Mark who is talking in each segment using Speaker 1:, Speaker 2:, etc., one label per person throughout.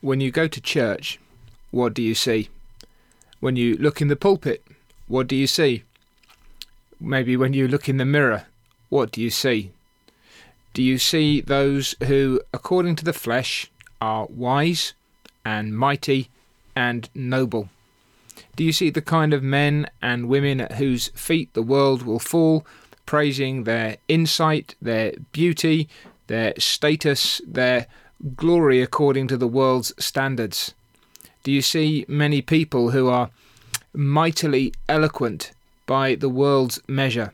Speaker 1: When you go to church, what do you see? When you look in the pulpit, what do you see? Maybe when you look in the mirror, what do you see? Do you see those who, according to the flesh, are wise and mighty and noble? Do you see the kind of men and women at whose feet the world will fall, praising their insight, their beauty, their status, their glory according to the world's standards? Do you see many people who are mightily eloquent by the world's measure?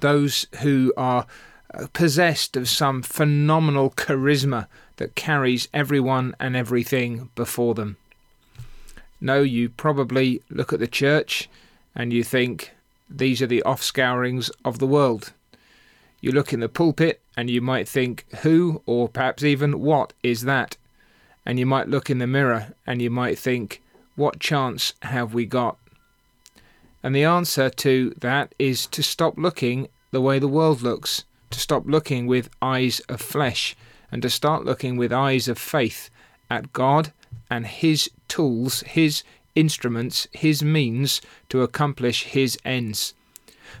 Speaker 1: Those who are uh, possessed of some phenomenal charisma that carries everyone and everything before them. No, you probably look at the church and you think these are the offscourings of the world. You look in the pulpit and you might think, who or perhaps even what is that? And you might look in the mirror and you might think, what chance have we got? And the answer to that is to stop looking the way the world looks, to stop looking with eyes of flesh, and to start looking with eyes of faith at God and His tools, His instruments, His means to accomplish His ends.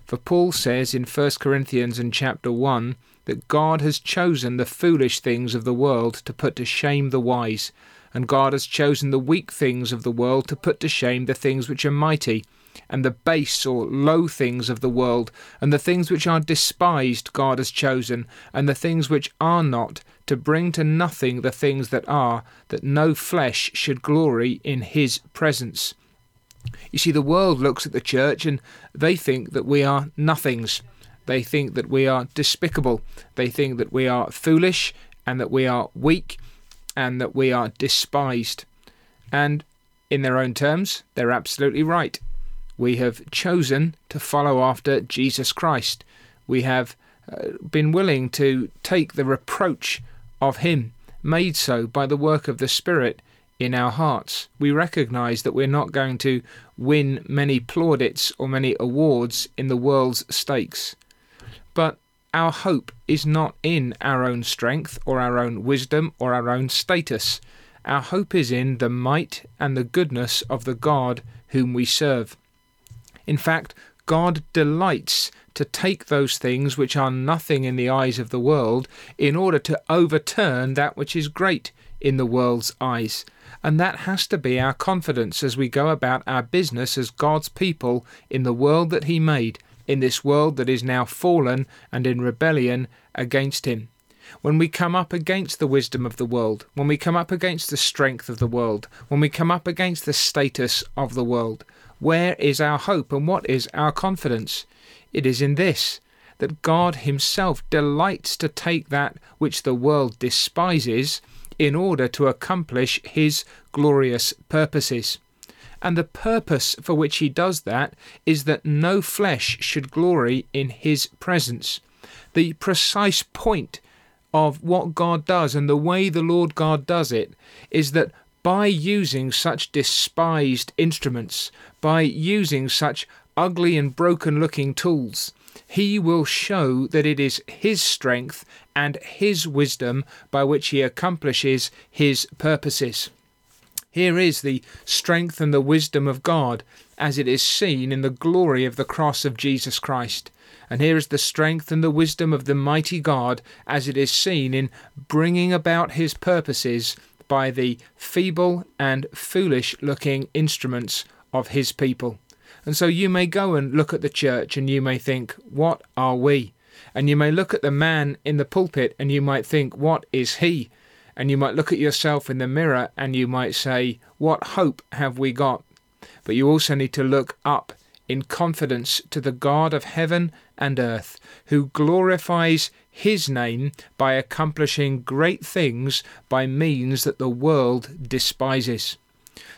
Speaker 1: For Paul says in 1 Corinthians and chapter 1 that God has chosen the foolish things of the world to put to shame the wise, and God has chosen the weak things of the world to put to shame the things which are mighty, and the base or low things of the world, and the things which are despised God has chosen, and the things which are not, to bring to nothing the things that are, that no flesh should glory in his presence. You see, the world looks at the church and they think that we are nothings. They think that we are despicable. They think that we are foolish and that we are weak and that we are despised. And in their own terms, they're absolutely right. We have chosen to follow after Jesus Christ. We have uh, been willing to take the reproach of Him, made so by the work of the Spirit in our hearts. We recognize that we're not going to win many plaudits or many awards in the world's stakes. But our hope is not in our own strength or our own wisdom or our own status. Our hope is in the might and the goodness of the God whom we serve. In fact, God delights to take those things which are nothing in the eyes of the world in order to overturn that which is great in the world's eyes. And that has to be our confidence as we go about our business as God's people in the world that He made, in this world that is now fallen and in rebellion against Him. When we come up against the wisdom of the world, when we come up against the strength of the world, when we come up against the status of the world, where is our hope and what is our confidence? It is in this that God Himself delights to take that which the world despises in order to accomplish His glorious purposes. And the purpose for which He does that is that no flesh should glory in His presence. The precise point of what God does and the way the Lord God does it is that by using such despised instruments, by using such ugly and broken looking tools, he will show that it is his strength and his wisdom by which he accomplishes his purposes. Here is the strength and the wisdom of God as it is seen in the glory of the cross of Jesus Christ. And here is the strength and the wisdom of the mighty God as it is seen in bringing about his purposes by the feeble and foolish looking instruments of his people. And so you may go and look at the church and you may think, what are we? And you may look at the man in the pulpit and you might think, what is he? And you might look at yourself in the mirror and you might say, what hope have we got? But you also need to look up in confidence to the God of heaven and earth, who glorifies his name by accomplishing great things by means that the world despises.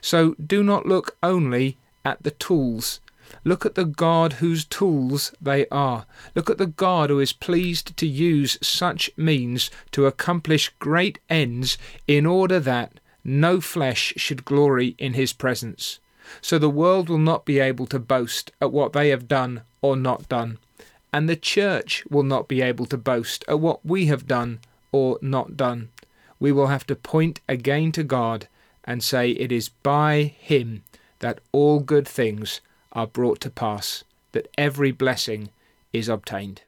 Speaker 1: So do not look only at the tools. Look at the God whose tools they are. Look at the God who is pleased to use such means to accomplish great ends in order that no flesh should glory in his presence. So the world will not be able to boast at what they have done or not done, and the church will not be able to boast at what we have done or not done. we will have to point again to God and say it is by Him that all good things are brought to pass, that every blessing is obtained.